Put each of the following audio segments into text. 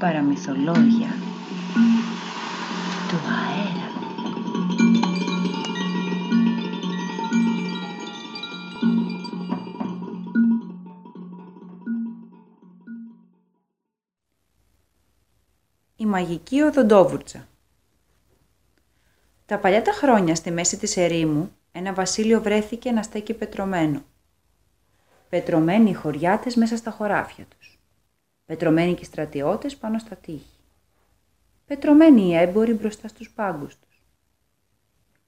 Παραμυθολόγια του αέρα. Η μαγική οδοντόβουρτσα Τα παλιά τα χρόνια στη μέση της ερήμου ένα βασίλειο βρέθηκε να στέκει πετρωμένο. Πετρωμένοι οι χωριάτες μέσα στα χωράφια τους. Πετρωμένοι και οι στρατιώτες πάνω στα τείχη. Πετρωμένοι οι έμποροι μπροστά στους πάγκους τους.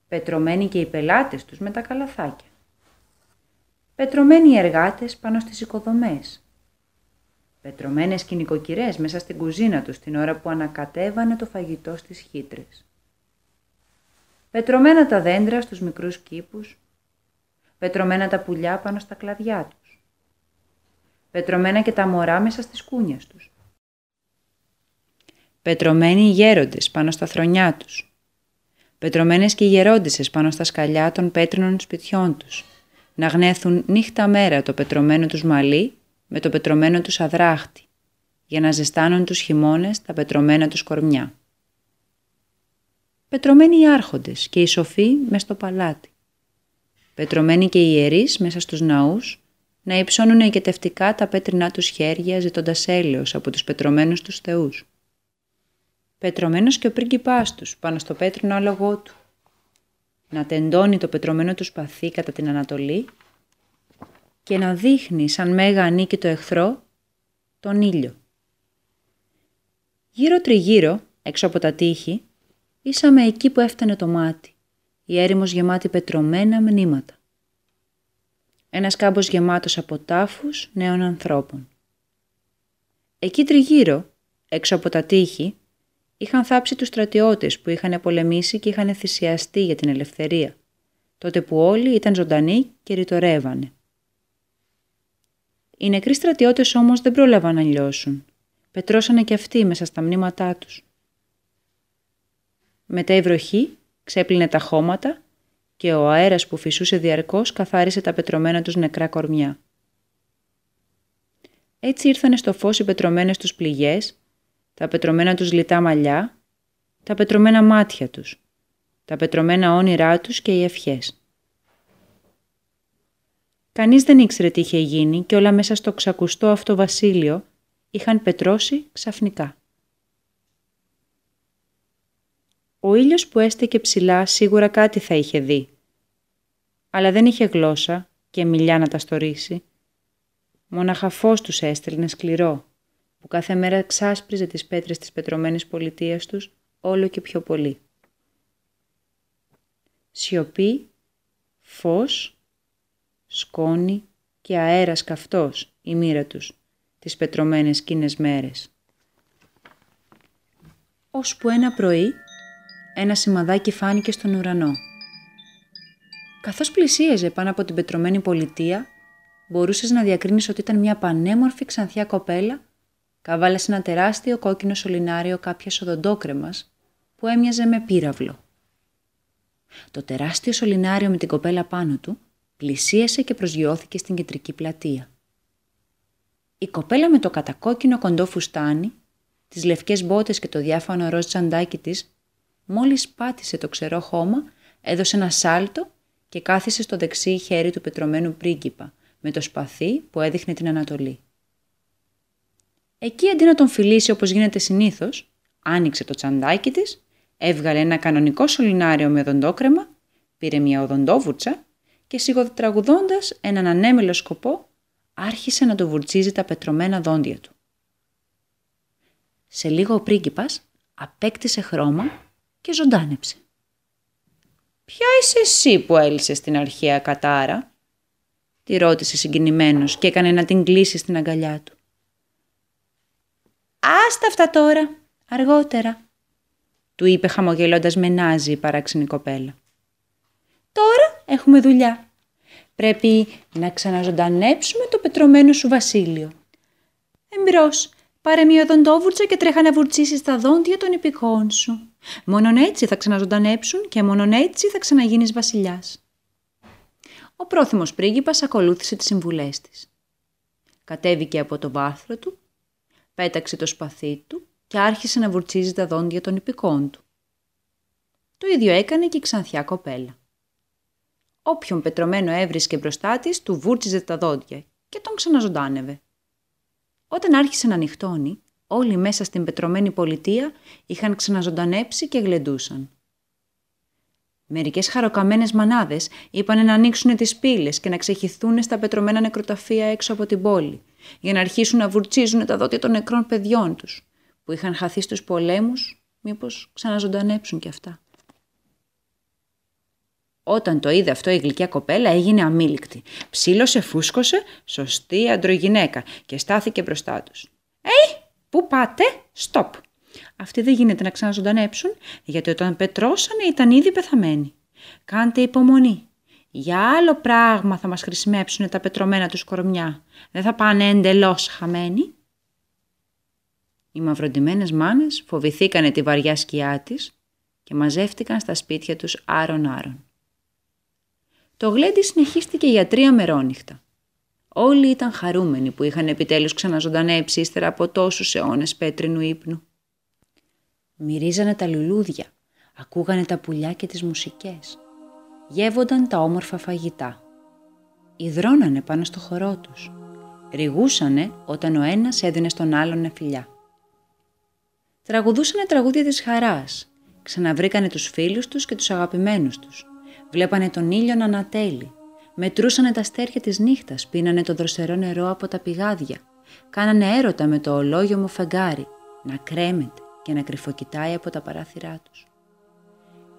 Πετρωμένοι και οι πελάτες τους με τα καλαθάκια. Πετρωμένοι οι εργάτες πάνω στις οικοδομές. Πετρωμένες και νοικοκυρές μέσα στην κουζίνα τους την ώρα που ανακατέβανε το φαγητό στις χύτρες πετρωμένα τα δέντρα στους μικρούς κήπους, πετρωμένα τα πουλιά πάνω στα κλαδιά τους, πετρωμένα και τα μωρά μέσα στις κούνιες τους, πετρωμένοι οι γέροντες πάνω στα θρονιά τους, πετρωμένες και οι γερόντισες πάνω στα σκαλιά των πέτρινων σπιτιών τους, να γνέθουν νύχτα μέρα το πετρωμένο τους μαλλί με το πετρωμένο τους αδράχτη, για να ζεστάνουν τους χειμώνες τα πετρωμένα τους κορμιά. Πετρωμένοι οι άρχοντες και οι σοφοί μες στο παλάτι. Πετρωμένοι και οι ιερείς μέσα στους ναούς, να υψώνουν εγκαιτευτικά τα πέτρινά τους χέρια ζητώντας έλεος από τους πετρωμένους τους θεούς. Πετρωμένος και ο πρίγκιπάς τους πάνω στο πέτρινο άλογό του. Να τεντώνει το πετρωμένο του σπαθί κατά την Ανατολή και να δείχνει σαν μέγα ανήκει το εχθρό τον ήλιο. Γύρω τριγύρω, έξω από τα τείχη, Ήσαμε εκεί που έφτανε το μάτι, η έρημος γεμάτη πετρωμένα μνήματα. Ένας κάμπος γεμάτος από τάφους νέων ανθρώπων. Εκεί τριγύρω, έξω από τα τείχη, είχαν θάψει τους στρατιώτες που είχαν πολεμήσει και είχαν θυσιαστεί για την ελευθερία, τότε που όλοι ήταν ζωντανοί και ρητορεύανε. Οι νεκροί στρατιώτες όμως δεν πρόλαβαν να λιώσουν. Πετρώσανε και αυτοί μέσα στα μνήματά τους. Μετά η βροχή ξέπλυνε τα χώματα και ο αέρας που φυσούσε διαρκώς καθάρισε τα πετρωμένα τους νεκρά κορμιά. Έτσι ήρθανε στο φως οι πετρωμένες τους πληγές, τα πετρωμένα τους λιτά μαλλιά, τα πετρωμένα μάτια τους, τα πετρωμένα όνειρά τους και οι ευχές. Κανείς δεν ήξερε τι είχε γίνει και όλα μέσα στο ξακουστό αυτό βασίλειο είχαν πετρώσει ξαφνικά. Ο ήλιος που έστεκε ψηλά σίγουρα κάτι θα είχε δει. Αλλά δεν είχε γλώσσα και μιλιά να τα στορίσει. Μόναχα φως τους έστελνε σκληρό, που κάθε μέρα ξάσπριζε τις πέτρες της πετρωμένης πολιτείας τους όλο και πιο πολύ. Σιωπή, φως, σκόνη και αέρας καυτός η μοίρα τους τις πετρωμένες κίνες μέρες. Ώσπου ένα πρωί ένα σημαδάκι φάνηκε στον ουρανό. Καθώς πλησίαζε πάνω από την πετρωμένη πολιτεία, μπορούσες να διακρίνεις ότι ήταν μια πανέμορφη ξανθιά κοπέλα, καβάλασε ένα τεράστιο κόκκινο σωληνάριο κάποιας οδοντόκρεμας που έμοιαζε με πύραυλο. Το τεράστιο σωληνάριο με την κοπέλα πάνω του πλησίασε και προσγειώθηκε στην κεντρική πλατεία. Η κοπέλα με το κατακόκκινο κοντό φουστάνι, τις λευκές μπότες και το διάφανο ροζ τσαντάκι της Μόλις πάτησε το ξερό χώμα, έδωσε ένα σάλτο και κάθισε στο δεξί χέρι του πετρωμένου πρίγκιπα, με το σπαθί που έδειχνε την Ανατολή. Εκεί αντί να τον φιλήσει όπως γίνεται συνήθως, άνοιξε το τσαντάκι της, έβγαλε ένα κανονικό σωληνάριο με οδοντόκρεμα, πήρε μια οδοντόβουρτσα και σιγοτραγουδώντας έναν ανέμελο σκοπό, άρχισε να το βουρτσίζει τα πετρωμένα δόντια του. Σε λίγο ο πρίγκιπας απέκτησε χρώμα και ζωντάνεψε. «Ποια είσαι εσύ που έλυσες στην αρχαία κατάρα» τη ρώτησε συγκινημένος και έκανε να την κλείσει στην αγκαλιά του. «Άστα αυτά τώρα, αργότερα», του είπε χαμογελώντας με νάζι η παράξενη κοπέλα. «Τώρα έχουμε δουλειά. Πρέπει να ξαναζωντανέψουμε το πετρωμένο σου βασίλειο. Εμπρός, πάρε μια οδοντόβουρτσα και τρέχα να βουρτσίσεις τα δόντια των υπηκών σου. Μόνον έτσι θα ξαναζωντανέψουν και μόνον έτσι θα ξαναγίνεις βασιλιάς. Ο πρόθυμος πρίγκιπας ακολούθησε τις συμβουλές της. Κατέβηκε από το βάθρο του, πέταξε το σπαθί του και άρχισε να βουρτσίζει τα δόντια των υπηκών του. Το ίδιο έκανε και η ξανθιά κοπέλα. Όποιον πετρωμένο έβρισκε μπροστά της, του βούρτσιζε τα δόντια και τον ξαναζωντάνευε. Όταν άρχισε να νυχτώνει, όλοι μέσα στην πετρωμένη πολιτεία είχαν ξαναζωντανέψει και γλεντούσαν. Μερικές χαροκαμένες μανάδες είπαν να ανοίξουν τις πύλες και να ξεχυθούν στα πετρωμένα νεκροταφεία έξω από την πόλη, για να αρχίσουν να βουρτσίζουν τα δόντια των νεκρών παιδιών τους, που είχαν χαθεί στους πολέμους, μήπως ξαναζωντανέψουν κι αυτά. Όταν το είδε αυτό η γλυκιά κοπέλα έγινε αμήλικτη. Ψήλωσε, φούσκωσε, σωστή αντρογυναίκα και στάθηκε μπροστά τους. «Ε, πού πάτε, στοπ!» Αυτοί δεν γίνεται να ξαναζωντανέψουν, γιατί όταν πετρώσανε ήταν ήδη πεθαμένοι. Κάντε υπομονή. Για άλλο πράγμα θα μας χρησιμεύσουν τα πετρωμένα τους κορμιά. Δεν θα πάνε εντελώς χαμένοι. Οι μαυροντημένες μάνες φοβηθήκανε τη βαριά σκιά της και μαζεύτηκαν στα σπίτια τους άρον-άρον. Το γλέντι συνεχίστηκε για τρία μερόνυχτα. Όλοι ήταν χαρούμενοι που είχαν επιτέλους ξαναζωντανέψει ύστερα από τόσους αιώνες πέτρινου ύπνου. Μυρίζανε τα λουλούδια, ακούγανε τα πουλιά και τις μουσικές. Γεύονταν τα όμορφα φαγητά. Ιδρώνανε πάνω στο χορό τους. Ριγούσανε όταν ο ένας έδινε στον άλλον φιλιά. Τραγουδούσανε τραγούδια της χαράς. Ξαναβρήκανε τους φίλους τους και τους αγαπημένους τους. Βλέπανε τον ήλιο να ανατέλει. Μετρούσανε τα αστέρια της νύχτας, πίνανε το δροσερό νερό από τα πηγάδια. Κάνανε έρωτα με το ολόγιο μου φεγγάρι, να κρέμεται και να κρυφοκοιτάει από τα παράθυρά τους.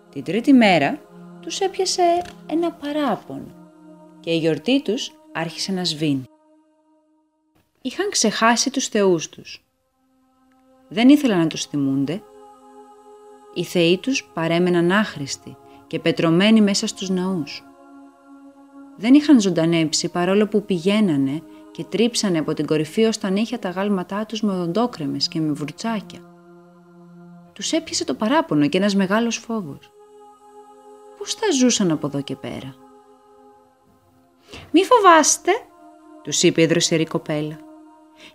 Την τρίτη μέρα τους έπιασε ένα παράπονο και η γιορτή τους άρχισε να σβήνει. Είχαν ξεχάσει τους θεούς τους. Δεν ήθελαν να τους θυμούνται. Οι θεοί τους παρέμεναν άχρηστοι και πετρωμένοι μέσα στους ναούς. Δεν είχαν ζωντανέψει παρόλο που πηγαίνανε και τρίψανε από την κορυφή ως τα νύχια τα γάλματά τους με οδοντόκρεμες και με βουρτσάκια. Τους έπιασε το παράπονο και ένας μεγάλος φόβος. Πώς θα ζούσαν από εδώ και πέρα; «Μη φοβάστε», τους είπε η δροσερή κοπέλα.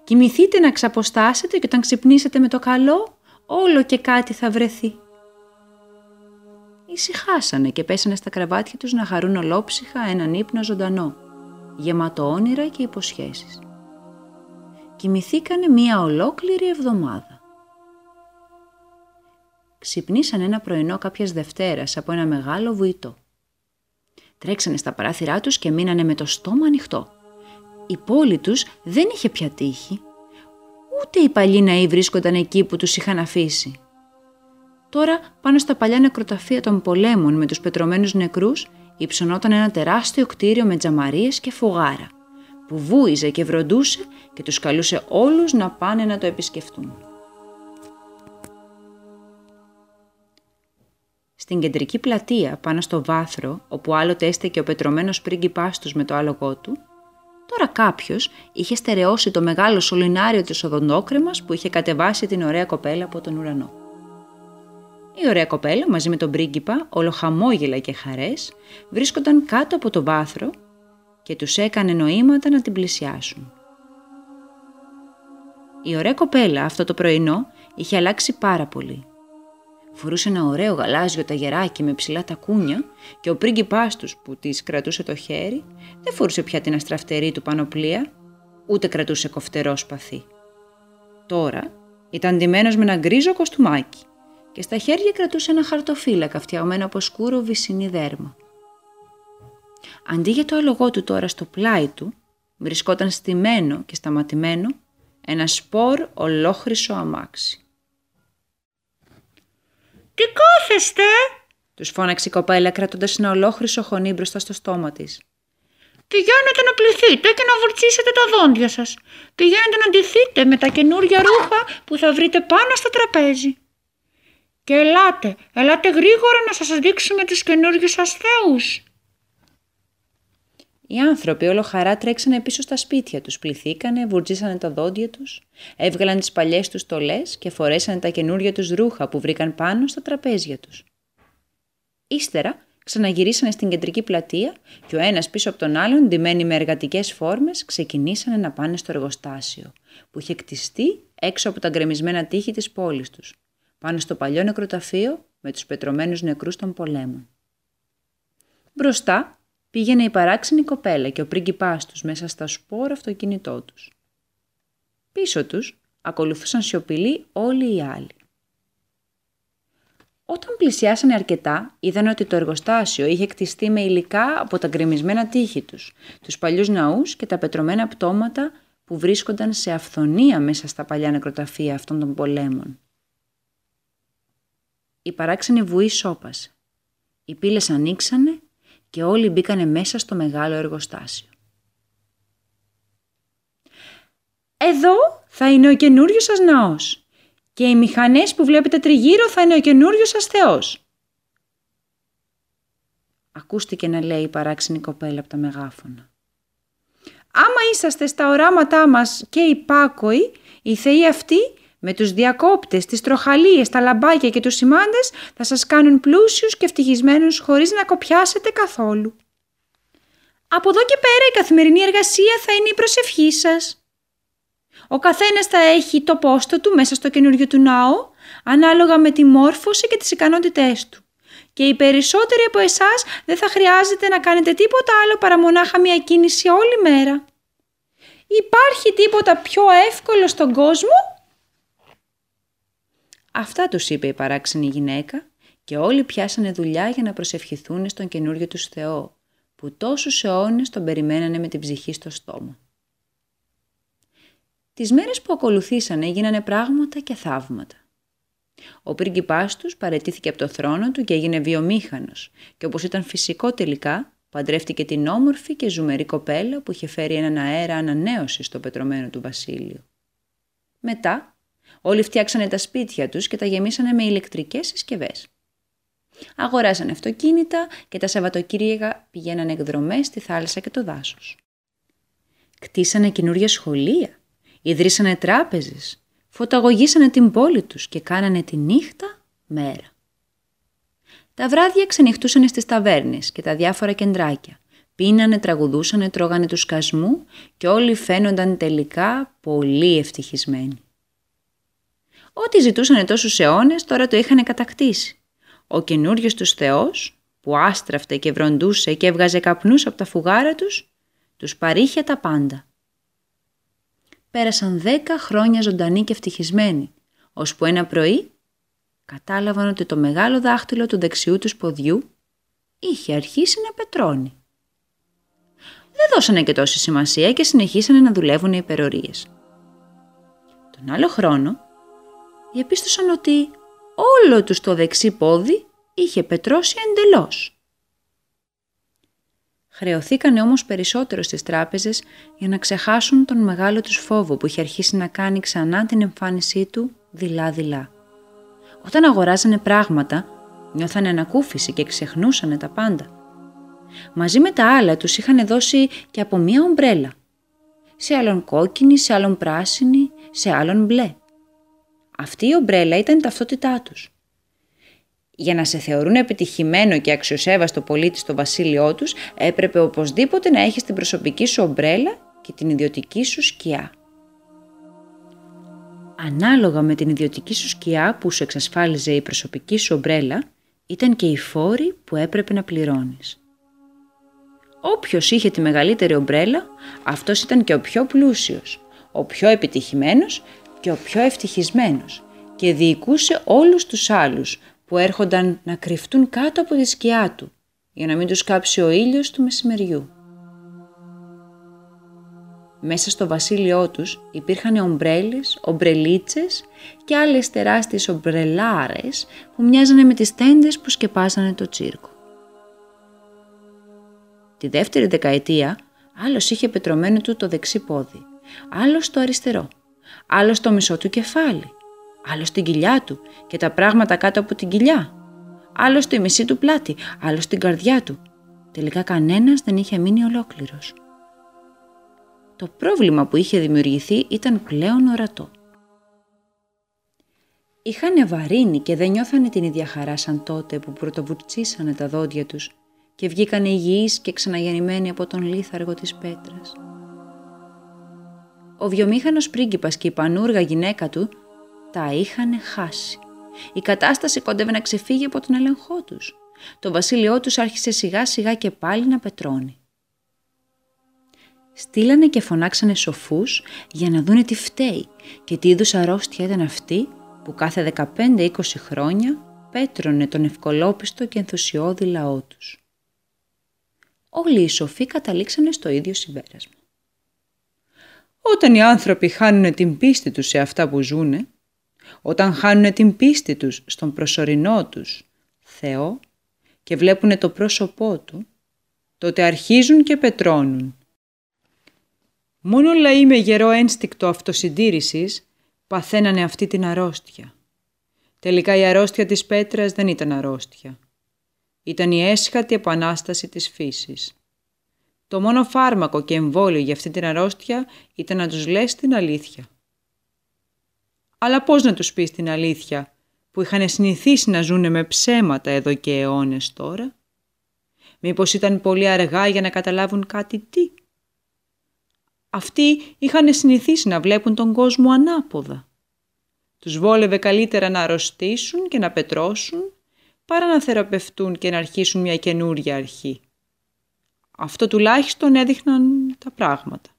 «Κοιμηθείτε να ξαποστάσετε και όταν ξυπνήσετε με το καλό, όλο και κάτι θα βρεθεί» ησυχάσανε και πέσανε στα κρεβάτια τους να χαρούν ολόψυχα έναν ύπνο ζωντανό, γεμάτο όνειρα και υποσχέσεις. Κοιμηθήκανε μία ολόκληρη εβδομάδα. Ξυπνήσαν ένα πρωινό κάποιας Δευτέρας από ένα μεγάλο βουητό. Τρέξανε στα παράθυρά τους και μείνανε με το στόμα ανοιχτό. Η πόλη τους δεν είχε πια τύχη, ούτε οι παλιοί ναοί βρίσκονταν εκεί που τους είχαν αφήσει. Τώρα, πάνω στα παλιά νεκροταφεία των πολέμων με τους πετρωμένους νεκρούς, υψωνόταν ένα τεράστιο κτίριο με τζαμαρίες και φουγάρα, που βούιζε και βροντούσε και τους καλούσε όλους να πάνε να το επισκεφτούν. Στην κεντρική πλατεία, πάνω στο βάθρο, όπου άλλοτε έστεκε ο πετρωμένος πρίγκιπάς τους με το άλογό του, τώρα κάποιος είχε στερεώσει το μεγάλο σωληνάριο της οδοντόκρεμας που είχε κατεβάσει την ωραία κοπέλα από τον ουρανό. Η ωραία κοπέλα μαζί με τον πρίγκιπα, ολοχαμόγελα και χαρές, βρίσκονταν κάτω από το βάθρο και τους έκανε νοήματα να την πλησιάσουν. Η ωραία κοπέλα αυτό το πρωινό είχε αλλάξει πάρα πολύ. Φορούσε ένα ωραίο γαλάζιο ταγεράκι με ψηλά τακούνια και ο πρίγκιπάς τους που της κρατούσε το χέρι δεν φορούσε πια την αστραφτερή του πανοπλία, ούτε κρατούσε κοφτερό σπαθί. Τώρα ήταν ντυμένος με ένα γκρίζο κοστούμάκι και στα χέρια κρατούσε ένα χαρτοφύλακα φτιαγμένο από σκούρο βυσινή δέρμα. Αντί για το άλογό του τώρα στο πλάι του, βρισκόταν στημένο και σταματημένο ένα σπορ ολόχρυσο αμάξι. «Τι κάθεστε» τους φώναξε η κοπέλα κρατώντας ένα ολόχρυσο χωνί μπροστά στο στόμα της. Πηγαίνετε να πληθείτε και να βουρτσίσετε τα δόντια σας; Πηγαίνετε να ντυθείτε με τα καινούργια ρούχα που θα βρείτε πάνω στο τραπέζι; Και ελάτε, ελάτε γρήγορα να σας δείξουμε τους καινούργιους σας θεούς. Οι άνθρωποι όλο χαρά τρέξανε πίσω στα σπίτια τους, πληθήκανε, βουρτζίσανε τα δόντια τους, έβγαλαν τις παλιές τους στολές και φορέσανε τα καινούργια τους ρούχα που βρήκαν πάνω στα τραπέζια τους. Ύστερα Ξαναγυρίσανε στην κεντρική πλατεία και ο ένας πίσω από τον άλλον, ντυμένοι με εργατικές φόρμες, ξεκινήσανε να πάνε στο εργοστάσιο, που είχε κτιστεί έξω από τα γκρεμισμένα τείχη της πόλης τους, πάνω στο παλιό νεκροταφείο με τους πετρωμένους νεκρούς των πολέμων. Μπροστά πήγαινε η παράξενη κοπέλα και ο πρίγκιπάς τους μέσα στα σπόρα αυτοκίνητό τους. Πίσω τους ακολουθούσαν σιωπηλοί όλοι οι άλλοι. Όταν πλησιάσανε αρκετά, είδαν ότι το εργοστάσιο είχε κτιστεί με υλικά από τα γκρεμισμένα τείχη τους, τους παλιούς ναούς και τα πετρωμένα πτώματα που βρίσκονταν σε αυθονία μέσα στα παλιά νεκροταφεία αυτών των πολέμων. Η παράξενη βουή σώπασε. Οι πύλες ανοίξανε και όλοι μπήκανε μέσα στο μεγάλο εργοστάσιο. Εδώ θα είναι ο καινούριος σας ναός και οι μηχανές που βλέπετε τριγύρω θα είναι ο καινούριος σας Θεός. Ακούστηκε να λέει η παράξενη κοπέλα από τα μεγάφωνα. Άμα είσαστε στα οράματά μας και υπάκοοι, οι θεοί αυτοί με τους διακόπτες, τις τροχαλίες, τα λαμπάκια και τους σημάντες θα σας κάνουν πλούσιους και ευτυχισμένους χωρίς να κοπιάσετε καθόλου. Από εδώ και πέρα η καθημερινή εργασία θα είναι η προσευχή σας. Ο καθένας θα έχει το πόστο του μέσα στο καινούριο του ναό, ανάλογα με τη μόρφωση και τις ικανότητές του. Και οι περισσότεροι από εσάς δεν θα χρειάζεται να κάνετε τίποτα άλλο παρά μονάχα μια κίνηση όλη μέρα. Υπάρχει τίποτα πιο εύκολο στον κόσμο Αυτά τους είπε η παράξενη γυναίκα και όλοι πιάσανε δουλειά για να προσευχηθούν στον καινούριο τους Θεό, που τόσους αιώνες τον περιμένανε με την ψυχή στο στόμα. Τις μέρες που ακολουθήσανε έγινανε πράγματα και θαύματα. Ο πρίγκιπάς τους παρετήθηκε από το θρόνο του και έγινε βιομήχανος και όπως ήταν φυσικό τελικά, παντρεύτηκε την όμορφη και ζουμερή κοπέλα που είχε φέρει έναν αέρα ανανέωσης στο πετρωμένο του βασίλειο. Μετά Όλοι φτιάξανε τα σπίτια τους και τα γεμίσανε με ηλεκτρικές συσκευές. Αγοράσανε αυτοκίνητα και τα Σαββατοκύριακα πηγαίνανε εκδρομές στη θάλασσα και το δάσος. Κτίσανε καινούρια σχολεία, ιδρύσανε τράπεζες, φωταγωγήσανε την πόλη τους και κάνανε τη νύχτα μέρα. Τα βράδια ξενυχτούσαν στις ταβέρνες και τα διάφορα κεντράκια. Πίνανε, τραγουδούσανε, τρώγανε του σκασμού και όλοι φαίνονταν τελικά πολύ ευτυχισμένοι. Ό,τι ζητούσαν τόσους αιώνες τώρα το είχαν κατακτήσει. Ο καινούριος τους θεός, που άστραφτε και βροντούσε και έβγαζε καπνούς από τα φουγάρα τους, τους παρήχε τα πάντα. Πέρασαν δέκα χρόνια ζωντανοί και ευτυχισμένοι, ώσπου ένα πρωί κατάλαβαν ότι το μεγάλο δάχτυλο του δεξιού τους ποδιού είχε αρχίσει να πετρώνει. Δεν δώσανε και τόση σημασία και συνεχίσανε να δουλεύουν οι υπερορίες. Τον άλλο χρόνο διαπίστωσαν ότι όλο τους το δεξί πόδι είχε πετρώσει εντελώς. Χρεωθήκανε όμως περισσότερο στις τράπεζες για να ξεχάσουν τον μεγάλο τους φόβο που είχε αρχίσει να κάνει ξανά την εμφάνισή του δειλά-δειλά. Όταν αγοράζανε πράγματα, νιώθανε ανακούφιση και ξεχνούσανε τα πάντα. Μαζί με τα άλλα τους είχαν δώσει και από μία ομπρέλα. Σε άλλον κόκκινη, σε άλλον πράσινη, σε άλλον μπλε. Αυτή η ομπρέλα ήταν η ταυτότητά τους. Για να σε θεωρούν επιτυχημένο και αξιοσέβαστο πολίτη στο βασίλειό τους, έπρεπε οπωσδήποτε να έχεις την προσωπική σου ομπρέλα και την ιδιωτική σου σκιά. Ανάλογα με την ιδιωτική σου σκιά που σου εξασφάλιζε η προσωπική σου ομπρέλα, ήταν και οι φόροι που έπρεπε να πληρώνεις. Όποιος είχε τη μεγαλύτερη ομπρέλα, αυτός ήταν και ο πιο πλούσιος, ο πιο επιτυχημένος και ο πιο ευτυχισμένος και διοικούσε όλους τους άλλους που έρχονταν να κρυφτούν κάτω από τη σκιά του για να μην τους κάψει ο ήλιος του μεσημεριού. Μέσα στο βασίλειό τους υπήρχαν ομπρέλες, ομπρελίτσες και άλλες τεράστιες ομπρελάρες που μοιάζανε με τις τέντες που σκεπάζανε το τσίρκο. Τη δεύτερη δεκαετία άλλος είχε πετρωμένο του το δεξί πόδι, άλλος το αριστερό άλλο στο μισό του κεφάλι, άλλο στην κοιλιά του και τα πράγματα κάτω από την κοιλιά, άλλο στη μισή του πλάτη, άλλο στην καρδιά του. Τελικά κανένας δεν είχε μείνει ολόκληρος. Το πρόβλημα που είχε δημιουργηθεί ήταν πλέον ορατό. Είχαν βαρύνει και δεν νιώθανε την ίδια χαρά σαν τότε που πρωτοβουρτσίσανε τα δόντια τους και βγήκανε υγιείς και ξαναγεννημένοι από τον λίθαργο της πέτρας. Ο βιομήχανος πρίγκιπας και η πανούργα γυναίκα του τα είχαν χάσει. Η κατάσταση κόντευε να ξεφύγει από τον έλεγχό τους. Το βασίλειό τους άρχισε σιγά σιγά και πάλι να πετρώνει. Στείλανε και φωνάξανε σοφούς για να δούνε τι φταίει και τι είδους αρρώστια ήταν αυτή που κάθε 15-20 χρόνια πέτρωνε τον ευκολόπιστο και ενθουσιώδη λαό τους. Όλοι οι σοφοί καταλήξανε στο ίδιο συμπέρασμα. Όταν οι άνθρωποι χάνουν την πίστη τους σε αυτά που ζούνε, όταν χάνουν την πίστη τους στον προσωρινό τους Θεό και βλέπουν το πρόσωπό Του, τότε αρχίζουν και πετρώνουν. Μόνο λαοί με γερό ένστικτο αυτοσυντήρησης παθαίνανε αυτή την αρρώστια. Τελικά η αρρώστια της πέτρας δεν ήταν αρρώστια. Ήταν η έσχατη επανάσταση της φύσης. Το μόνο φάρμακο και εμβόλιο για αυτή την αρρώστια ήταν να τους λες την αλήθεια. Αλλά πώς να τους πεις την αλήθεια που είχαν συνηθίσει να ζούνε με ψέματα εδώ και αιώνες τώρα; Μήπως ήταν πολύ αργά για να καταλάβουν κάτι τι; Αυτοί είχαν συνηθίσει να βλέπουν τον κόσμο ανάποδα. Τους βόλευε καλύτερα να αρρωστήσουν και να πετρώσουν παρά να θεραπευτούν και να αρχίσουν μια καινούρια αρχή. Αυτό τουλάχιστον έδειχναν τα πράγματα.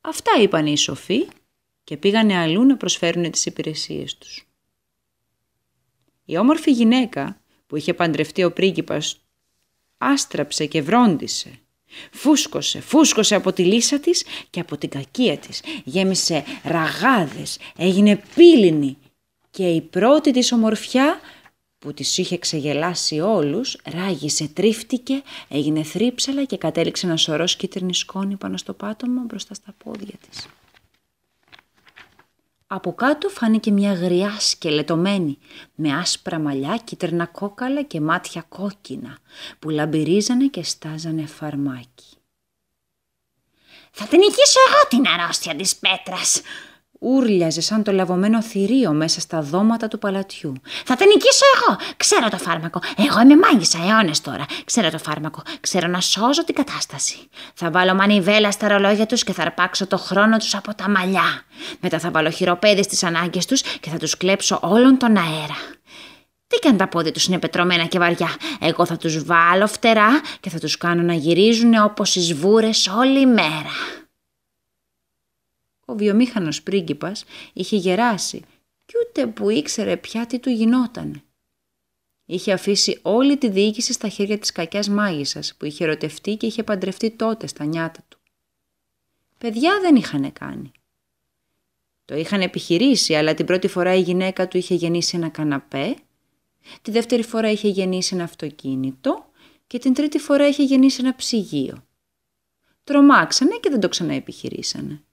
Αυτά είπαν οι σοφοί και πήγανε αλλού να προσφέρουν τις υπηρεσίες τους. Η όμορφη γυναίκα που είχε παντρευτεί ο πρίγκιπας άστραψε και βρόντισε. Φούσκωσε, φούσκωσε από τη λύσα της και από την κακία της. Γέμισε ραγάδες, έγινε πύληνη και η πρώτη της ομορφιά που τις είχε ξεγελάσει όλους, ράγισε, τρίφτηκε, έγινε θρύψαλα και κατέληξε ένα σωρός κίτρινης σκόνη πάνω στο πάτωμα μπροστά στα πόδια της. Από κάτω φάνηκε μια γριά σκελετωμένη, με άσπρα μαλλιά, κίτρινα κόκαλα και μάτια κόκκινα, που λαμπυρίζανε και στάζανε φαρμάκι. «Θα την νικήσω εγώ την αρρώστια της πέτρας», ούρλιαζε σαν το λαβωμένο θηρίο μέσα στα δώματα του παλατιού. Θα την νικήσω εγώ. Ξέρω το φάρμακο. Εγώ είμαι μάγισσα αιώνες τώρα. Ξέρω το φάρμακο. Ξέρω να σώζω την κατάσταση. Θα βάλω μανιβέλα στα ρολόγια τους και θα αρπάξω το χρόνο τους από τα μαλλιά. Μετά θα βάλω χειροπέδι στις ανάγκες τους και θα τους κλέψω όλον τον αέρα. Τι και αν τα πόδια τους είναι πετρωμένα και βαριά. Εγώ θα τους βάλω φτερά και θα τους κάνω να γυρίζουν όπως οι σβούρε όλη μέρα. Ο βιομήχανος πρίγκιπας είχε γεράσει κι ούτε που ήξερε πια τι του γινότανε. Είχε αφήσει όλη τη διοίκηση στα χέρια της κακιάς μάγισσας που είχε ερωτευτεί και είχε παντρευτεί τότε στα νιάτα του. Παιδιά δεν είχαν κάνει. Το είχαν επιχειρήσει, αλλά την πρώτη φορά η γυναίκα του είχε γεννήσει ένα καναπέ, τη δεύτερη φορά είχε γεννήσει ένα αυτοκίνητο και την τρίτη φορά είχε γεννήσει ένα ψυγείο. Τρομάξανε και δεν το ξαναεπιχειρήσανε.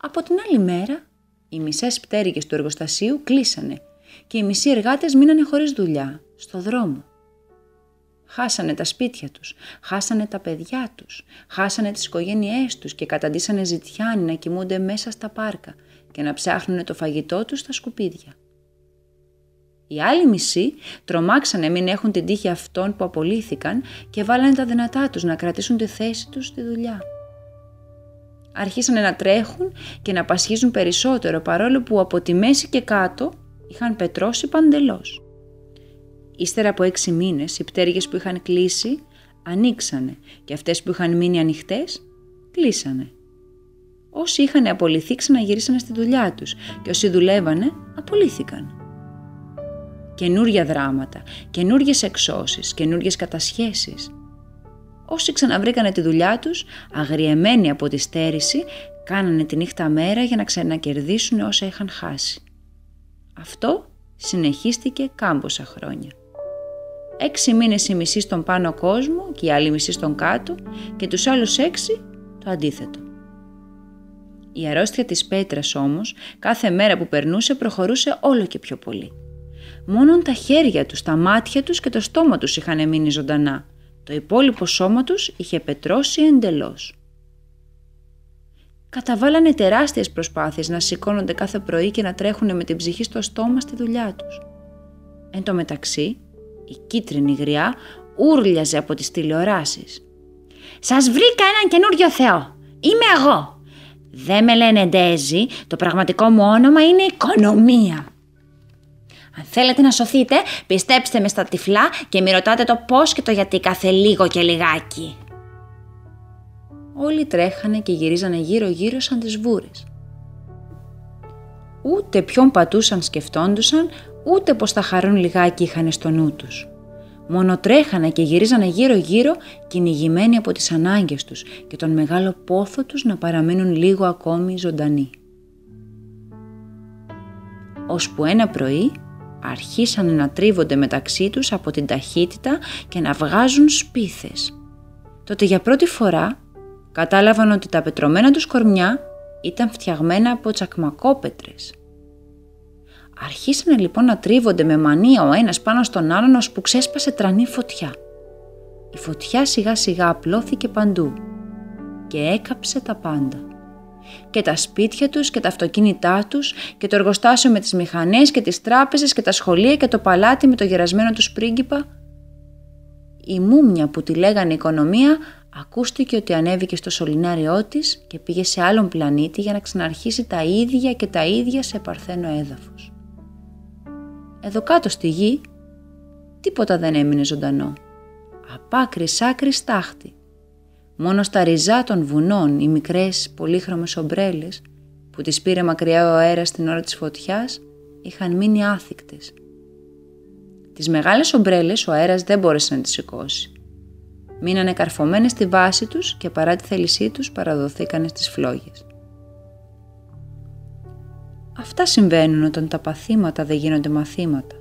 Από την άλλη μέρα, οι μισές πτέρυγες του εργοστασίου κλείσανε και οι μισοί εργάτες μείνανε χωρίς δουλειά, στο δρόμο. Χάσανε τα σπίτια τους, χάσανε τα παιδιά τους, χάσανε τις οικογένειές τους και καταντήσανε ζητιάνοι να κοιμούνται μέσα στα πάρκα και να ψάχνουν το φαγητό τους στα σκουπίδια. Οι άλλοι μισοί τρομάξανε μην έχουν την τύχη αυτών που απολύθηκαν και βάλανε τα δυνατά τους να κρατήσουν τη θέση τους στη δουλειά αρχίσανε να τρέχουν και να πασχίζουν περισσότερο παρόλο που από τη μέση και κάτω είχαν πετρώσει παντελώς. Ύστερα από έξι μήνες οι πτέρυγες που είχαν κλείσει ανοίξανε και αυτές που είχαν μείνει ανοιχτές κλείσανε. Όσοι είχαν απολυθεί ξαναγυρίσανε στη δουλειά τους και όσοι δουλεύανε απολύθηκαν. Καινούρια δράματα, καινούριες εξώσεις, καινούριες κατασχέσεις – Όσοι ξαναβρήκανε τη δουλειά τους, αγριεμένοι από τη στέρηση, κάνανε τη νύχτα μέρα για να ξανακερδίσουν όσα είχαν χάσει. Αυτό συνεχίστηκε κάμποσα χρόνια. Έξι μήνες η μισή στον πάνω κόσμο και η άλλη μισή στον κάτω και τους άλλους έξι το αντίθετο. Η αρρώστια της πέτρας όμως κάθε μέρα που περνούσε προχωρούσε όλο και πιο πολύ. Μόνον τα χέρια τους, τα μάτια τους και το στόμα τους είχαν μείνει ζωντανά το υπόλοιπο σώμα τους είχε πετρώσει εντελώς. καταβάλανε τεράστιες προσπάθειες να σηκώνονται κάθε πρωί και να τρέχουν με την ψυχή στο στόμα στη δουλειά τους. Εν τω μεταξύ, η κίτρινη γριά ούρλιαζε από τις τηλεοράσεις. «Σας βρήκα έναν καινούριο θεό! Είμαι εγώ! Δεν με λένε Ντέζι, το πραγματικό μου όνομα είναι Οικονομία!» Αν θέλετε να σωθείτε, πιστέψτε με στα τυφλά και μη ρωτάτε το πώς και το γιατί κάθε λίγο και λιγάκι. Όλοι τρέχανε και γυρίζανε γύρω-γύρω σαν τις βούρες. Ούτε ποιον πατούσαν σκεφτόντουσαν, ούτε πως θα χαρούν λιγάκι είχαν στο νου τους. Μόνο τρέχανε και γυρίζανε γύρω-γύρω κυνηγημένοι από τις ανάγκες τους και τον μεγάλο πόθο τους να παραμείνουν λίγο ακόμη ζωντανοί. Ώσπου ένα πρωί αρχίσανε να τρίβονται μεταξύ τους από την ταχύτητα και να βγάζουν σπίθες. Τότε για πρώτη φορά κατάλαβαν ότι τα πετρωμένα τους κορμιά ήταν φτιαγμένα από τσακμακόπετρες. Αρχίσανε λοιπόν να τρίβονται με μανία ο ένας πάνω στον άλλον ώσπου ξέσπασε τρανή φωτιά. Η φωτιά σιγά σιγά απλώθηκε παντού και έκαψε τα πάντα. Και τα σπίτια τους και τα αυτοκίνητά τους και το εργοστάσιο με τις μηχανές και τις τράπεζες και τα σχολεία και το παλάτι με το γερασμένο τους πρίγκιπα. Η μούμια που τη λέγανε οικονομία ακούστηκε ότι ανέβηκε στο σωληνάριό της και πήγε σε άλλον πλανήτη για να ξαναρχίσει τα ίδια και τα ίδια σε παρθένο έδαφος. Εδώ κάτω στη γη τίποτα δεν έμεινε ζωντανό. Απάκρι σάκρι στάχτη. Μόνο στα ριζά των βουνών οι μικρές πολύχρωμες ομπρέλες που τις πήρε μακριά ο αέρας την ώρα της φωτιάς είχαν μείνει άθικτες. Τις μεγάλες ομπρέλες ο αέρας δεν μπόρεσε να τις σηκώσει. Μείνανε καρφωμένες στη βάση τους και παρά τη θέλησή τους παραδοθήκανε στις φλόγες. Αυτά συμβαίνουν όταν τα παθήματα δεν γίνονται μαθήματα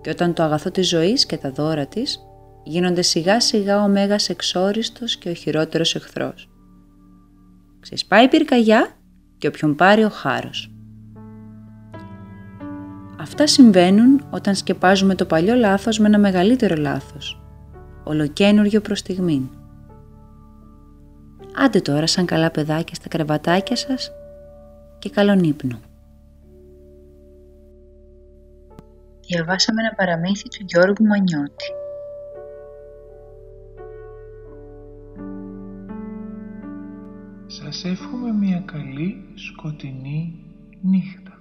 και όταν το αγαθό της ζωής και τα δώρα της γίνονται σιγά σιγά ο μέγας εξόριστος και ο χειρότερος εχθρός. Ξεσπάει η πυρκαγιά και όποιον πάρει ο χάρος. Αυτά συμβαίνουν όταν σκεπάζουμε το παλιό λάθος με ένα μεγαλύτερο λάθος, ολοκένουργιο προς στιγμήν. Άντε τώρα σαν καλά παιδάκια στα κρεβατάκια σας και καλόν ύπνο. Διαβάσαμε ένα παραμύθι του Γιώργου Μανιώτη. σας εύχομαι μια καλή σκοτεινή νύχτα.